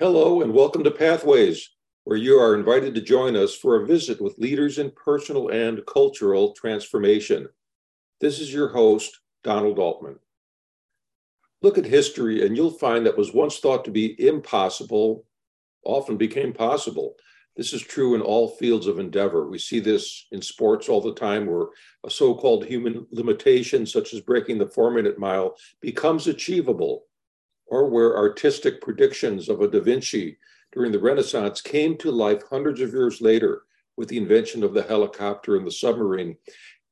Hello, and welcome to Pathways, where you are invited to join us for a visit with leaders in personal and cultural transformation. This is your host, Donald Altman. Look at history, and you'll find that what was once thought to be impossible often became possible. This is true in all fields of endeavor. We see this in sports all the time, where a so called human limitation, such as breaking the four minute mile, becomes achievable or where artistic predictions of a Da Vinci during the Renaissance came to life hundreds of years later with the invention of the helicopter and the submarine.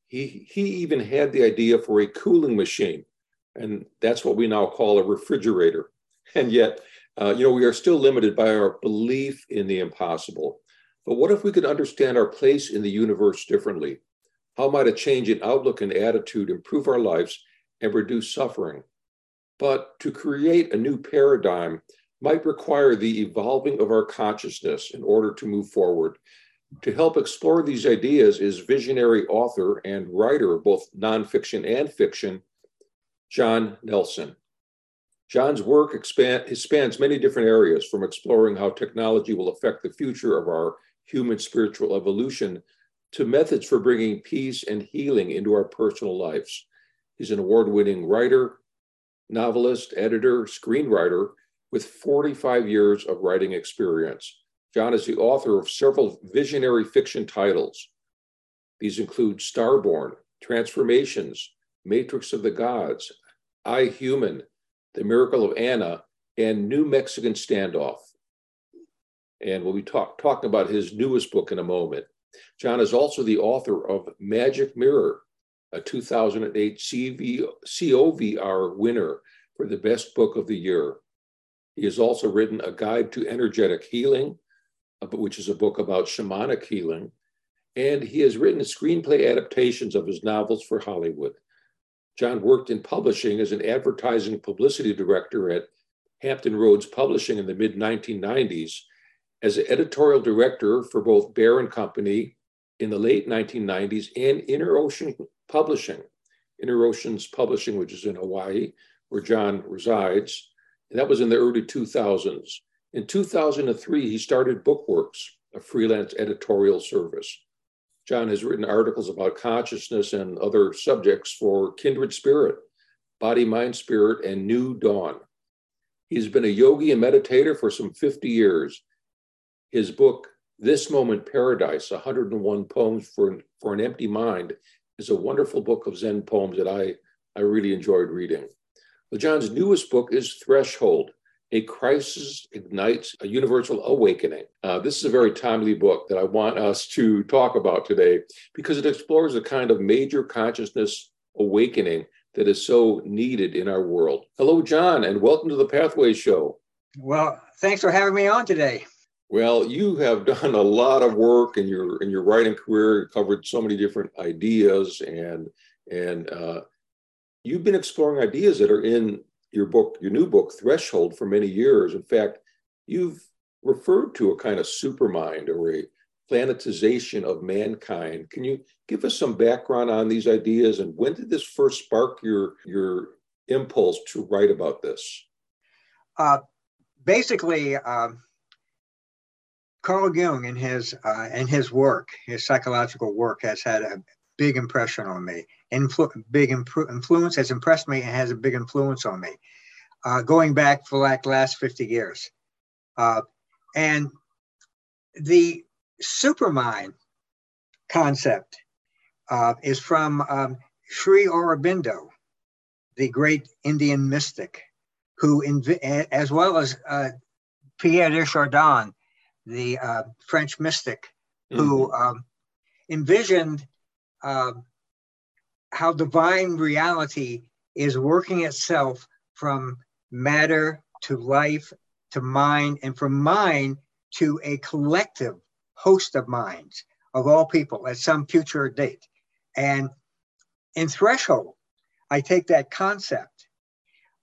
He, he even had the idea for a cooling machine, and that's what we now call a refrigerator. And yet, uh, you know, we are still limited by our belief in the impossible. But what if we could understand our place in the universe differently? How might a change in outlook and attitude improve our lives and reduce suffering? But to create a new paradigm might require the evolving of our consciousness in order to move forward. To help explore these ideas is visionary author and writer of both nonfiction and fiction, John Nelson. John's work expand, spans many different areas, from exploring how technology will affect the future of our human spiritual evolution to methods for bringing peace and healing into our personal lives. He's an award winning writer, novelist, editor, screenwriter with 45 years of writing experience. John is the author of several visionary fiction titles. These include Starborn, Transformations, Matrix of the Gods, I Human, The Miracle of Anna, and New Mexican Standoff. And we'll be talk, talking about his newest book in a moment. John is also the author of Magic Mirror, a 2008 CV, COVR winner for the best book of the year. He has also written A Guide to Energetic Healing, which is a book about shamanic healing, and he has written screenplay adaptations of his novels for Hollywood. John worked in publishing as an advertising publicity director at Hampton Roads Publishing in the mid 1990s, as an editorial director for both Bear and Company in the late 1990s and Inner Ocean Publishing, Inner Oceans Publishing, which is in Hawaii, where John resides. And that was in the early 2000s. In 2003, he started Bookworks, a freelance editorial service. John has written articles about consciousness and other subjects for Kindred Spirit, Body, Mind, Spirit, and New Dawn. He's been a yogi and meditator for some 50 years. His book, This Moment Paradise 101 Poems for, for an Empty Mind, is a wonderful book of Zen poems that I, I really enjoyed reading. Well, John's newest book is Threshold A Crisis Ignites a Universal Awakening. Uh, this is a very timely book that I want us to talk about today because it explores a kind of major consciousness awakening that is so needed in our world. Hello, John, and welcome to the Pathway Show. Well, thanks for having me on today. Well, you have done a lot of work in your in your writing career. Covered so many different ideas, and and uh, you've been exploring ideas that are in your book, your new book, Threshold, for many years. In fact, you've referred to a kind of supermind or a planetization of mankind. Can you give us some background on these ideas and when did this first spark your your impulse to write about this? Uh, basically. Um Carl Jung and his uh, in his work, his psychological work, has had a big impression on me. Influ- big impro- influence has impressed me and has a big influence on me, uh, going back for like last fifty years. Uh, and the supermind concept uh, is from um, Sri Aurobindo, the great Indian mystic, who, inv- as well as uh, Pierre de Chardin, the uh, French mystic, mm-hmm. who um, envisioned uh, how divine reality is working itself from matter to life to mind, and from mind to a collective host of minds of all people at some future date. And in Threshold, I take that concept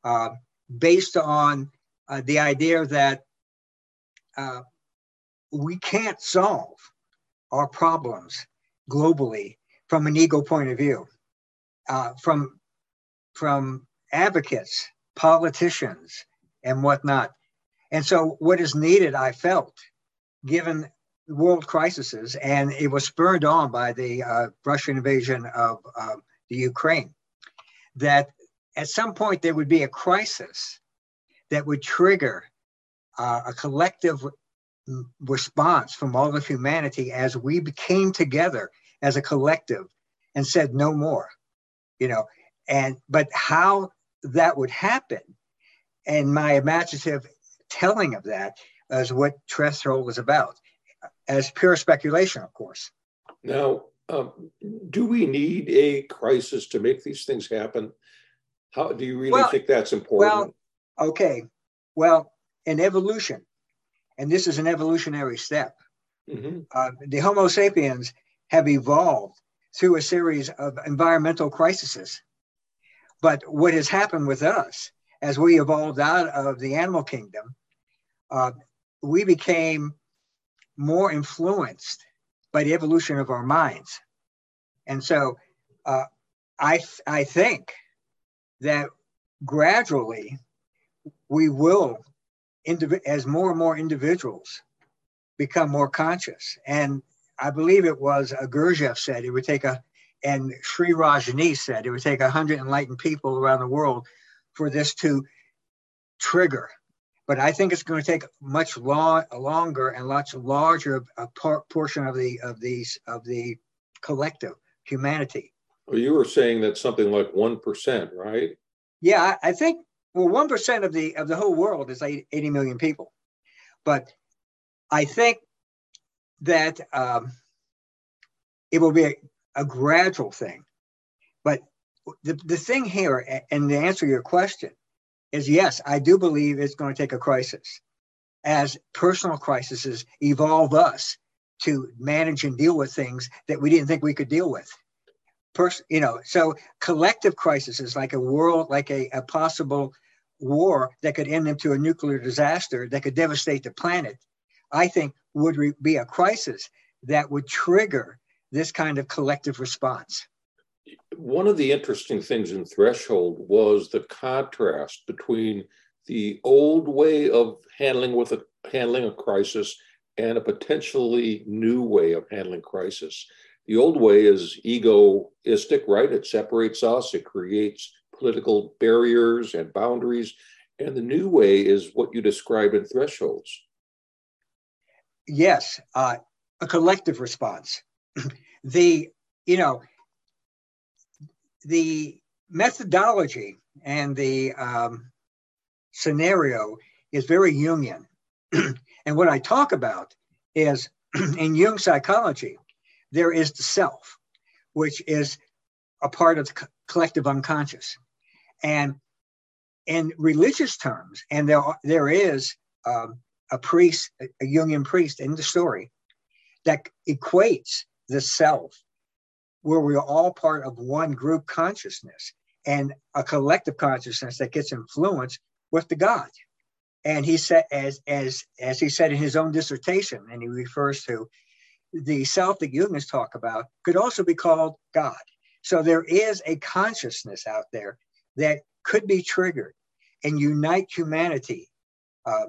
uh, based on uh, the idea that uh, we can't solve our problems globally from an ego point of view, uh, from from advocates, politicians, and whatnot. And so, what is needed, I felt, given world crises, and it was spurred on by the uh, Russian invasion of uh, the Ukraine, that at some point there would be a crisis that would trigger uh, a collective response from all of humanity as we came together as a collective and said no more you know? And but how that would happen and my imaginative telling of that is what threshold was about as pure speculation of course. Now um, do we need a crisis to make these things happen? How do you really well, think that's important? well okay. Well in evolution and this is an evolutionary step mm-hmm. uh, the homo sapiens have evolved through a series of environmental crises but what has happened with us as we evolved out of the animal kingdom, uh, we became more influenced by the evolution of our minds. And so uh, I, I think that gradually we will, as more and more individuals become more conscious. And I believe it was a Gurdjieff said it would take a and Sri Rajneesh said it would take 100 enlightened people around the world for this to trigger. But I think it's going to take much long, longer and much larger a part, portion of the of these of the collective humanity. Well, you were saying that something like one percent, right? Yeah, I, I think well, one percent of the of the whole world is 80 million people, but I think that um, it will be a, a gradual thing. But the, the thing here, and to answer your question, is yes, I do believe it's going to take a crisis as personal crises evolve us to manage and deal with things that we didn't think we could deal with. Pers- you know, so collective crises like a world, like a, a possible war that could end into a nuclear disaster that could devastate the planet, I think would re- be a crisis that would trigger this kind of collective response. One of the interesting things in Threshold was the contrast between the old way of handling with a handling a crisis and a potentially new way of handling crisis. The old way is egoistic, right? It separates us, it creates political barriers and boundaries. And the new way is what you describe in thresholds. Yes, uh, a collective response the you know the methodology and the um, scenario is very Jungian. and what I talk about is in Jung psychology, there is the self, which is a part of the collective unconscious. And in religious terms, and there, there is um, a priest, a Jungian priest in the story that equates the self, where we're all part of one group consciousness and a collective consciousness that gets influenced with the God. And he said, as as as he said in his own dissertation, and he refers to the self that Jungians talk about, could also be called God. So there is a consciousness out there that could be triggered and unite humanity uh,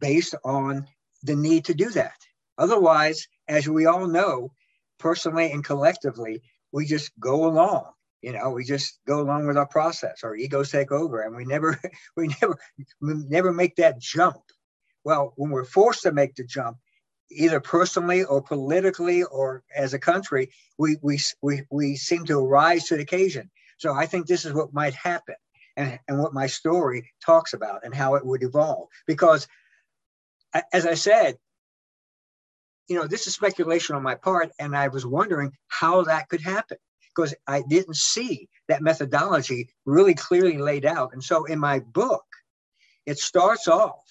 based on the need to do that. Otherwise, as we all know, personally and collectively, we just go along. You know, we just go along with our process. Our egos take over, and we never, we never, we never make that jump. Well, when we're forced to make the jump, either personally or politically or as a country, we we we, we seem to rise to the occasion. So I think this is what might happen, and and what my story talks about, and how it would evolve. Because, as I said, you know, this is speculation on my part, and I was wondering how that could happen because I didn't see that methodology really clearly laid out. And so in my book, it starts off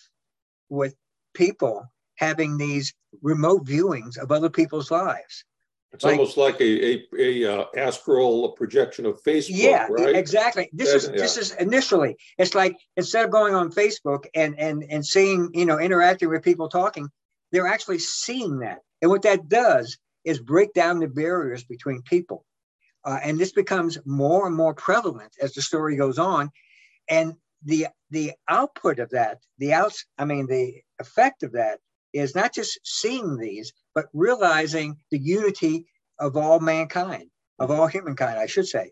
with people having these remote viewings of other people's lives. It's like, almost like a, a, a uh, astral projection of Facebook. Yeah, right? exactly. This is yeah. this is initially. It's like instead of going on Facebook and and and seeing you know interacting with people talking, they're actually seeing that. And what that does is break down the barriers between people. Uh, and this becomes more and more prevalent as the story goes on. And the the output of that, the outs, I mean, the effect of that is not just seeing these, but realizing the unity of all mankind, of all humankind, I should say.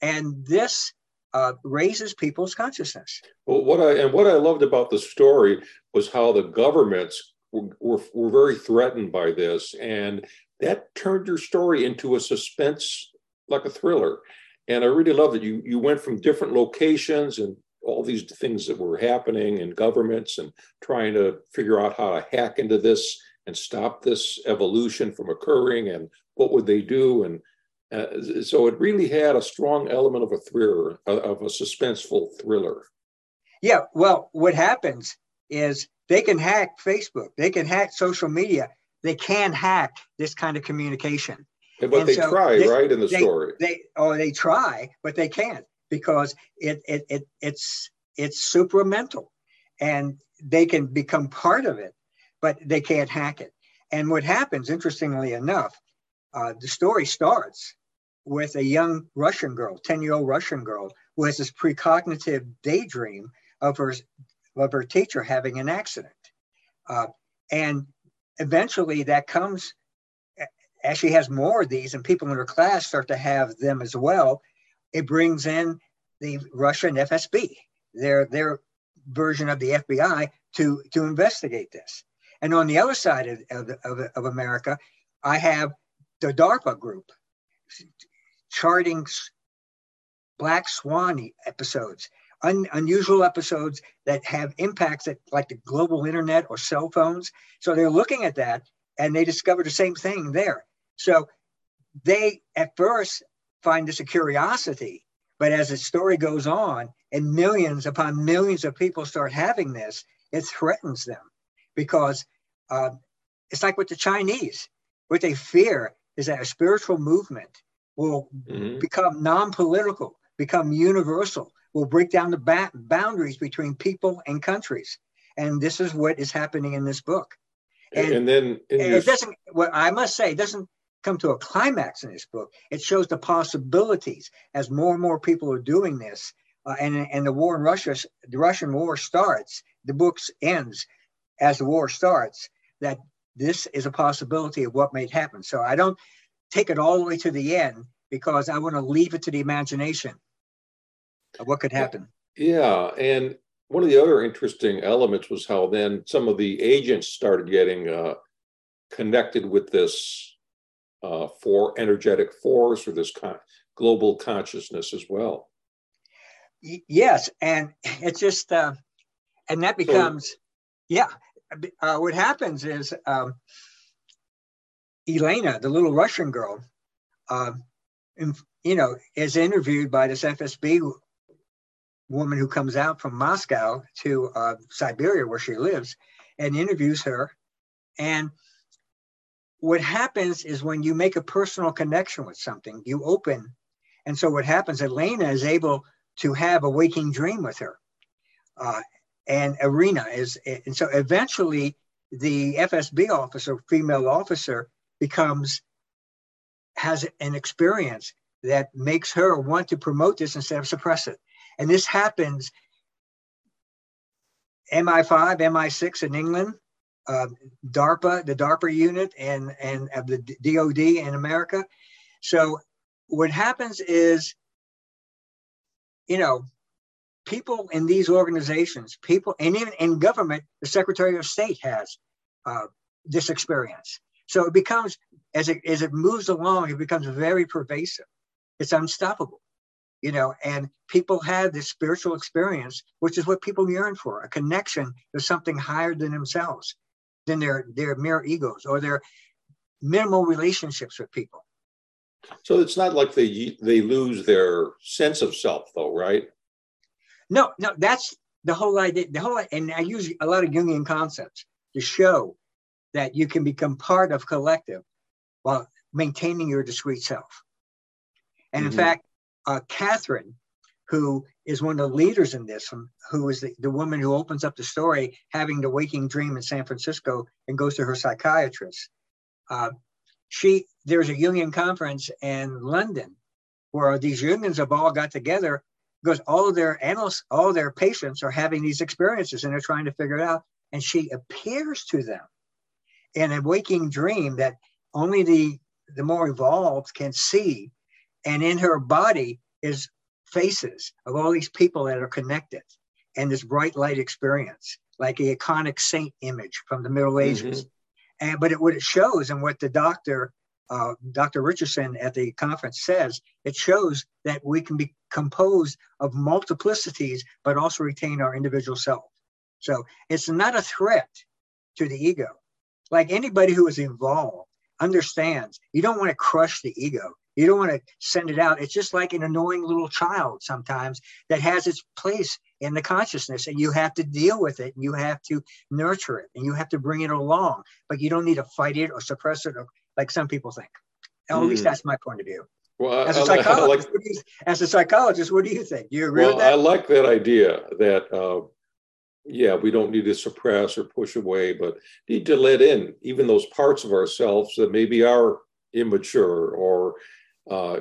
And this uh, raises people's consciousness. Well, what I and what I loved about the story was how the governments were, were, were very threatened by this, and that turned your story into a suspense, like a thriller. And I really love that you you went from different locations and all these things that were happening in governments and trying to figure out how to hack into this and stop this evolution from occurring and what would they do? And uh, so it really had a strong element of a thriller of a suspenseful thriller. Yeah well what happens is they can hack facebook they can hack social media they can hack this kind of communication. But and they so try they, right in the they, story. they oh they try but they can't because it, it, it it's it's supramental and they can become part of it, but they can't hack it. And what happens, interestingly enough, uh, the story starts with a young Russian girl, 10 year old Russian girl, who has this precognitive daydream of her, of her teacher having an accident. Uh, and eventually that comes as she has more of these and people in her class start to have them as well it brings in the Russian FSB, their their version of the FBI, to to investigate this. And on the other side of, of, of, of America, I have the DARPA group charting black swan episodes, un, unusual episodes that have impacts that like the global internet or cell phones. So they're looking at that and they discover the same thing there. So they at first find this a curiosity, but as the story goes on and millions upon millions of people start having this, it threatens them because uh, it's like with the Chinese. What they fear is that a spiritual movement will mm-hmm. become non political, become universal, will break down the ba- boundaries between people and countries. And this is what is happening in this book. And, and then and it doesn't, well, I must say, it doesn't come to a climax in this book. It shows the possibilities as more and more people are doing this. Uh, and, and the war in Russia, the Russian war starts, the book ends as the war starts, that this is a possibility of what may happen. So I don't take it all the way to the end because I want to leave it to the imagination of what could happen. Yeah. And one of the other interesting elements was how then some of the agents started getting uh, connected with this uh, for energetic force or this con- global consciousness as well. Yes, and it's just, uh, and that becomes, so, yeah. Uh, what happens is um, Elena, the little Russian girl, uh, you know, is interviewed by this FSB woman who comes out from Moscow to uh, Siberia, where she lives, and interviews her. And what happens is when you make a personal connection with something, you open. And so what happens, Elena is able to have a waking dream with her. Uh, and Irina is, and so eventually the FSB officer, female officer, becomes, has an experience that makes her want to promote this instead of suppress it. And this happens MI5, MI6 in England, uh, DARPA, the DARPA unit, and and of the DoD in America. So what happens is, you know, people in these organizations, people, and even in government, the Secretary of State has uh, this experience. So it becomes as it as it moves along, it becomes very pervasive. It's unstoppable, you know. And people have this spiritual experience, which is what people yearn for: a connection to something higher than themselves than their their mere egos or their minimal relationships with people. So it's not like they they lose their sense of self, though, right? No, no, that's the whole idea. The whole and I use a lot of Jungian concepts to show that you can become part of collective while maintaining your discrete self. And mm-hmm. in fact, uh, Catherine who is one of the leaders in this, who is the, the woman who opens up the story having the waking dream in San Francisco and goes to her psychiatrist. Uh, she there's a Jungian conference in London where these Jungians have all got together because all of their analysts, all their patients are having these experiences and they're trying to figure it out. And she appears to them in a waking dream that only the the more evolved can see. And in her body is faces of all these people that are connected and this bright light experience, like a iconic saint image from the Middle Ages. Mm-hmm. And but it, what it shows and what the doctor uh, Dr. Richardson at the conference says, it shows that we can be composed of multiplicities, but also retain our individual self. So it's not a threat to the ego. Like anybody who is involved understands, you don't want to crush the ego. You don't want to send it out. It's just like an annoying little child sometimes that has its place in the consciousness, and you have to deal with it, and you have to nurture it, and you have to bring it along. But you don't need to fight it or suppress it or like some people think. At least hmm. that's my point of view. Well, as a psychologist, like, you, as a psychologist, what do you think? Do you agree well, with that? I like that idea that uh, yeah, we don't need to suppress or push away, but need to let in even those parts of ourselves that maybe are immature or uh,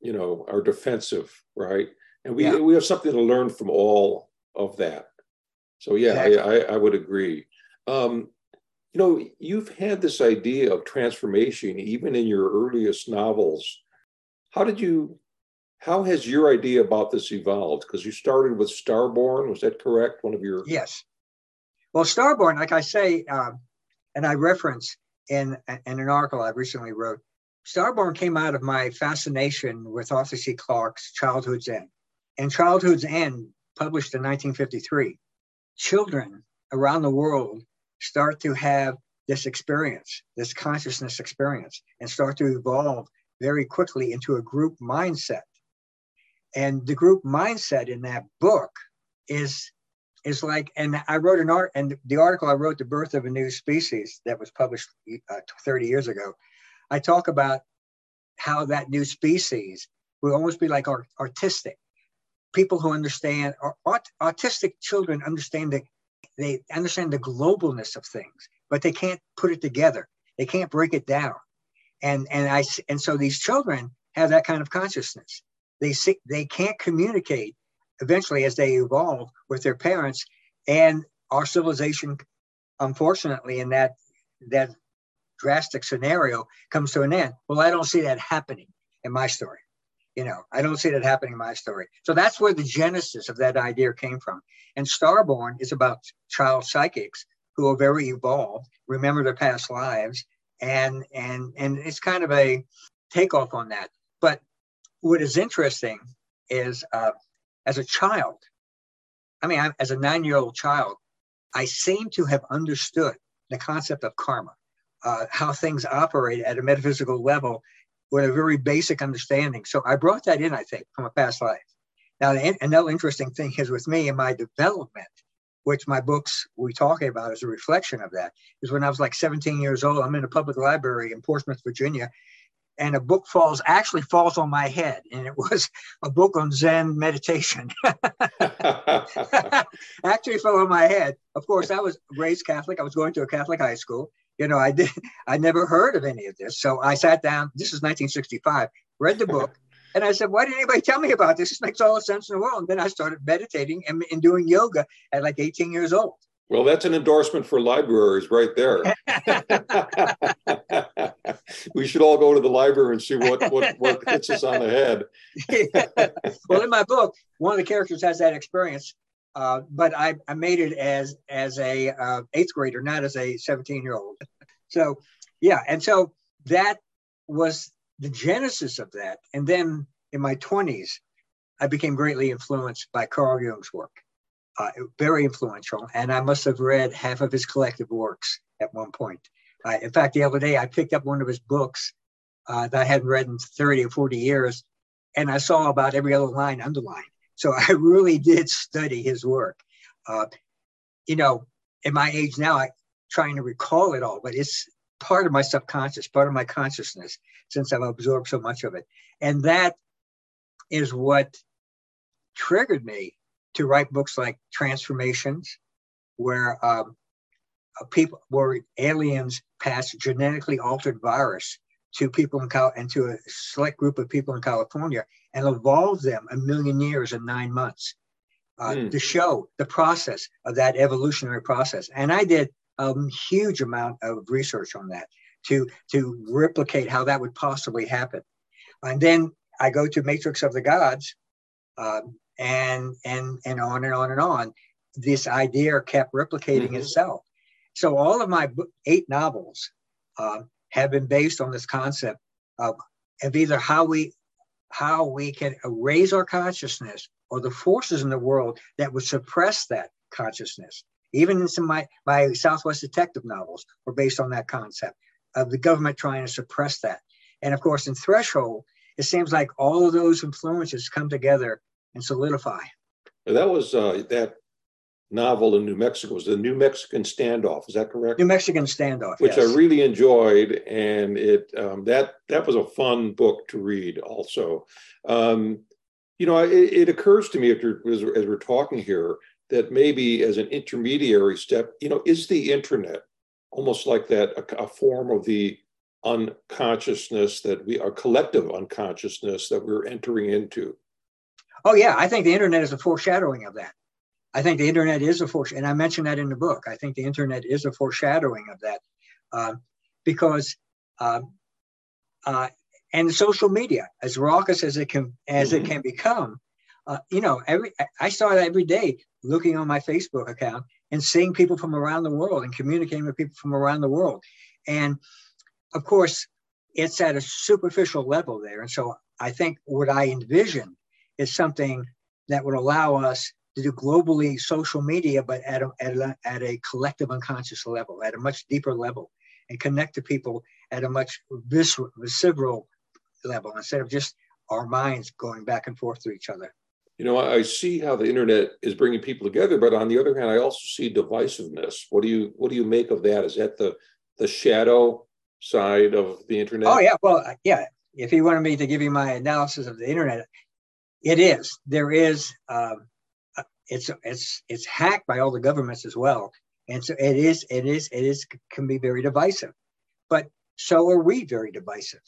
you know are defensive, right? And we yeah. we have something to learn from all of that. So yeah, exactly. I, I, I would agree. Um, you know, you've had this idea of transformation even in your earliest novels. How did you, how has your idea about this evolved? Because you started with Starborn, was that correct? One of your. Yes. Well, Starborn, like I say, um, and I reference in, in an article I recently wrote, Starborn came out of my fascination with Arthur C. Clarke's Childhood's End. And Childhood's End, published in 1953, children around the world start to have this experience, this consciousness experience, and start to evolve very quickly into a group mindset. And the group mindset in that book is is like, and I wrote an art, and the article I wrote, "The Birth of a New Species," that was published uh, 30 years ago. I talk about how that new species will almost be like art, artistic. People who understand, art, autistic children understand that they understand the globalness of things, but they can't put it together. They can't break it down. And and I and so these children have that kind of consciousness. They see, they can't communicate eventually as they evolve with their parents, and our civilization, unfortunately, in that that drastic scenario comes to an end. Well, I don't see that happening in my story. You know, I don't see that happening in my story. So that's where the genesis of that idea came from. And Starborn is about child psychics who are very evolved, remember their past lives, and and and it's kind of a takeoff on that. But what is interesting is, uh, as a child, I mean, I, as a nine-year-old child, I seem to have understood the concept of karma, uh, how things operate at a metaphysical level, with a very basic understanding. So I brought that in, I think, from a past life. Now, another interesting thing is with me in my development, which my books we talking about is a reflection of that, is when I was like 17 years old, I'm in a public library in Portsmouth, Virginia, and a book falls actually falls on my head and it was a book on zen meditation actually fell on my head of course i was raised catholic i was going to a catholic high school you know, I did, I never heard of any of this. So I sat down, this is 1965, read the book, and I said, why didn't anybody tell me about this? This makes all the sense in the world. And then I started meditating and, and doing yoga at like 18 years old. Well, that's an endorsement for libraries right there. we should all go to the library and see what, what, what hits us on the head. well, in my book, one of the characters has that experience uh, but I, I made it as as a uh, eighth grader, not as a 17 year old. So yeah, and so that was the genesis of that. And then in my 20s, I became greatly influenced by Carl Jung's work, uh, very influential. And I must have read half of his collective works at one point. Uh, in fact, the other day I picked up one of his books uh, that I hadn't read in 30 or 40 years, and I saw about every other line underlined. So I really did study his work. Uh, you know, at my age now, I trying to recall it all, but it's part of my subconscious, part of my consciousness, since I've absorbed so much of it. And that is what triggered me to write books like Transformations, where um, people, where aliens pass genetically altered virus to people in Cal- and to a select group of people in California and evolve them a million years in nine months uh, mm. to show the process of that evolutionary process. And I did a huge amount of research on that to to replicate how that would possibly happen. And then I go to Matrix of the Gods, um, and and and on and on and on. This idea kept replicating mm-hmm. itself. So all of my eight novels uh, have been based on this concept of, of either how we how we can raise our consciousness or the forces in the world that would suppress that consciousness. Even in some my, my Southwest Detective novels were based on that concept of the government trying to suppress that. And of course, in Threshold, it seems like all of those influences come together and solidify. That was uh, that novel in New Mexico was the New Mexican Standoff. Is that correct? New Mexican Standoff, which yes. I really enjoyed, and it um, that that was a fun book to read. Also, um, you know, it, it, occurs to me after as, as we're talking here that maybe as an intermediary step, you know, is the internet almost like that a, a form of the unconsciousness that we, a collective unconsciousness that we're entering into? Oh yeah, I think the internet is a foreshadowing of that. I think the internet is a foresh, and I mentioned that in the book. I think the internet is a foreshadowing of that, uh, because uh, uh, and social media, as raucous as it can as mm-hmm. it can become, uh, you know, every I start every day looking on my Facebook account and seeing people from around the world and communicating with people from around the world, and of course, it's at a superficial level there. And so I think what I envision is something that would allow us to do globally social media, but at a, at a, at a collective unconscious level, at a much deeper level, and connect to people at a much visceral, visceral level instead of just our minds going back and forth to each other. You know, I see how the internet is bringing people together, but on the other hand, I also see divisiveness. What do you what do you make of that? Is that the the shadow side of the internet? Oh yeah, well yeah. If you wanted me to give you my analysis of the internet, it is there is um, it's it's it's hacked by all the governments as well, and so it is it is it is can be very divisive, but so are we very divisive,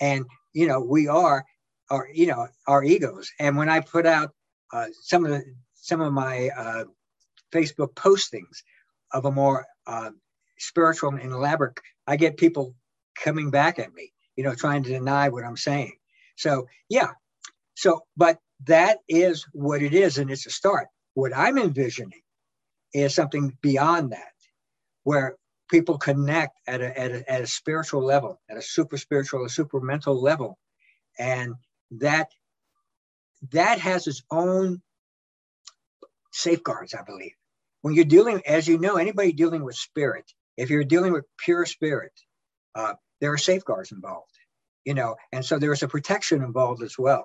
and you know we are our you know our egos. And when I put out uh, some of the some of my uh, Facebook postings of a more uh, spiritual and elaborate, I get people coming back at me, you know, trying to deny what I'm saying. So yeah, so but that is what it is, and it's a start. What I'm envisioning is something beyond that, where people connect at a, at a, at a spiritual level, at a super spiritual, a super mental level. And that that has its own safeguards, I believe. When you're dealing, as you know, anybody dealing with spirit, if you're dealing with pure spirit, uh, there are safeguards involved, you know, and so there is a protection involved as well.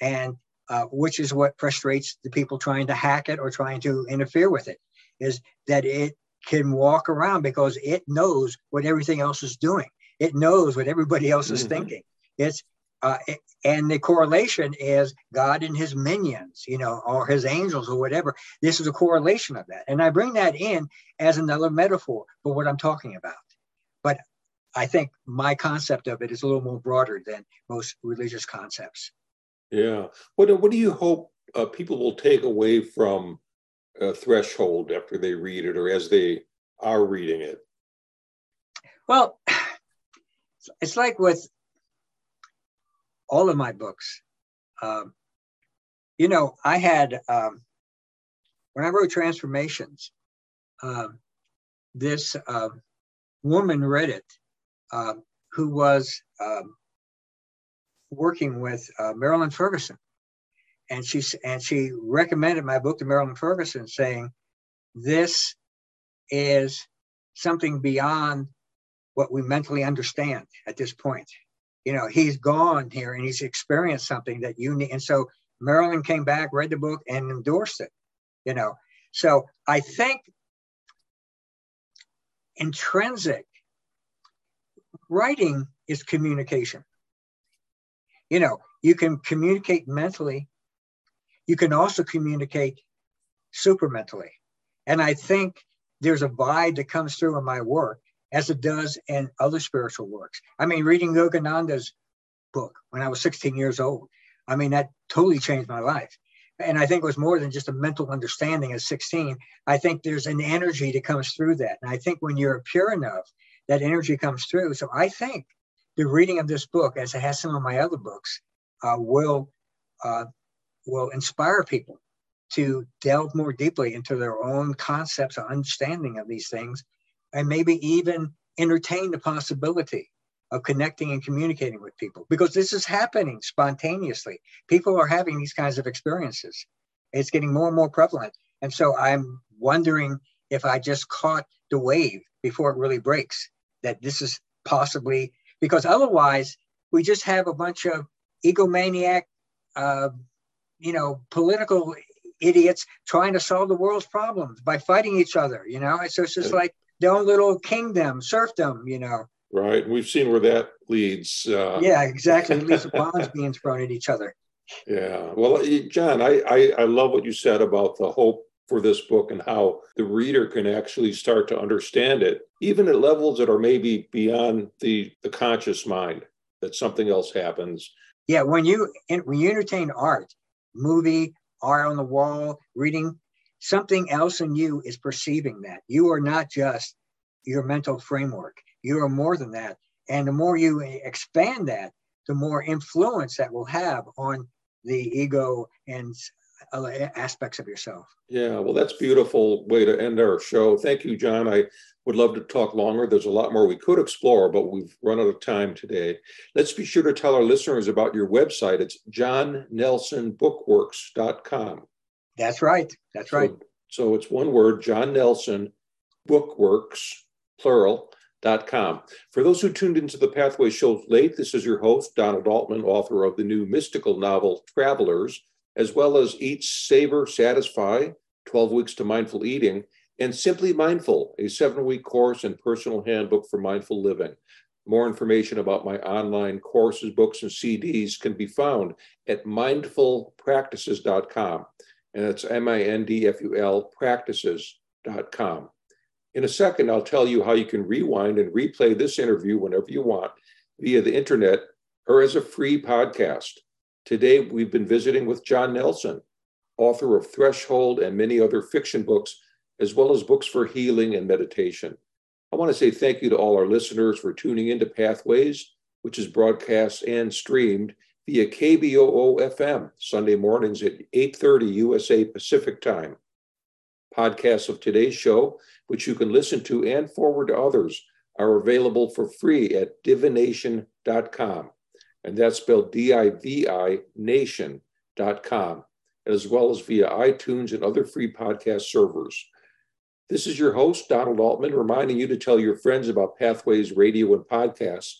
And uh, which is what frustrates the people trying to hack it or trying to interfere with it, is that it can walk around because it knows what everything else is doing. It knows what everybody else is mm-hmm. thinking. It's uh, and the correlation is God and his minions, you know, or his angels or whatever. This is a correlation of that. And I bring that in as another metaphor for what I'm talking about. But I think my concept of it is a little more broader than most religious concepts. Yeah. What, what do you hope uh, people will take away from a Threshold after they read it or as they are reading it? Well, it's like with all of my books. Um, you know, I had, um, when I wrote Transformations, um, this uh, woman read it uh, who was um, working with uh, Marilyn Ferguson, and she and she recommended my book to Marilyn Ferguson, saying, "This is something beyond what we mentally understand at this point. You know, he's gone here and he's experienced something that you need." And so Marilyn came back, read the book, and endorsed it. You know, so I think intrinsic writing is communication you know, you can communicate mentally. You can also communicate super mentally. And I think there's a vibe that comes through in my work. as it does in other spiritual works. I mean, reading Yogananda's book when I was 16 years old, I mean, that totally changed my life. And I think it was more than just a mental understanding at 16. I think there's an energy that comes through that. And I think when you're pure enough, that energy comes through. So I think the reading of this book, as it has some of my other books, uh, will uh, will inspire people to delve more deeply into their own concepts or understanding of these things, and maybe even entertain the possibility of connecting and communicating with people because this is happening spontaneously. People are having these kinds of experiences. It's getting more and more prevalent. And so I'm wondering if I just caught the wave before it really breaks, that this is possibly because otherwise we just have a bunch of egomaniac, uh, you know, political idiots trying to solve the world's problems by fighting each other. You know, so it's just like their own little kingdom, serfdom. You know. Right. We've seen where that leads. Uh... Yeah, exactly. It leads to bombs being thrown at each other. Yeah. Well, John, I, I, I love what you said about the hope for this book and how the reader can actually start to understand it, even at levels that are maybe beyond the, the conscious mind, that something else happens. Yeah, when you when you entertain art, movie, art on the wall, reading, something else in you is perceiving that. You are not just your mental framework. You are more than that. And the more you expand that, the more influence that will have on the ego and Uh, aspects of yourself. Yeah, well, that's beautiful way to end our show. Thank you, John. I would love to talk longer. There's a lot more we could explore, but we've run out of time today. Let's be sure to tell our listeners about your website. It's johnnelsonbookworks.com. That's right. That's right. So, so it's one word, John Nelson Bookworks, plural, Dot com. For those who tuned into the Pathway Show late, this is your host, Donald Altman, author of the new mystical novel Travelers, as well as Eat, Savor, Satisfy 12 Weeks to Mindful Eating, and Simply Mindful, a seven week course and personal handbook for mindful living. More information about my online courses, books, and CDs can be found at mindfulpractices.com. And it's M I N D F U L practices.com. In a second, I'll tell you how you can rewind and replay this interview whenever you want via the internet or as a free podcast. Today, we've been visiting with John Nelson, author of Threshold and many other fiction books, as well as books for healing and meditation. I want to say thank you to all our listeners for tuning into Pathways, which is broadcast and streamed via KBOO FM Sunday mornings at 8:30 USA Pacific Time. Podcasts of today's show which you can listen to and forward to others, are available for free at divination.com. And that's spelled D I V I nation.com, as well as via iTunes and other free podcast servers. This is your host, Donald Altman, reminding you to tell your friends about Pathways Radio and Podcasts,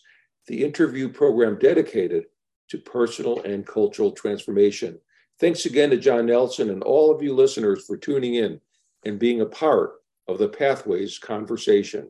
the interview program dedicated to personal and cultural transformation. Thanks again to John Nelson and all of you listeners for tuning in and being a part of the Pathways conversation.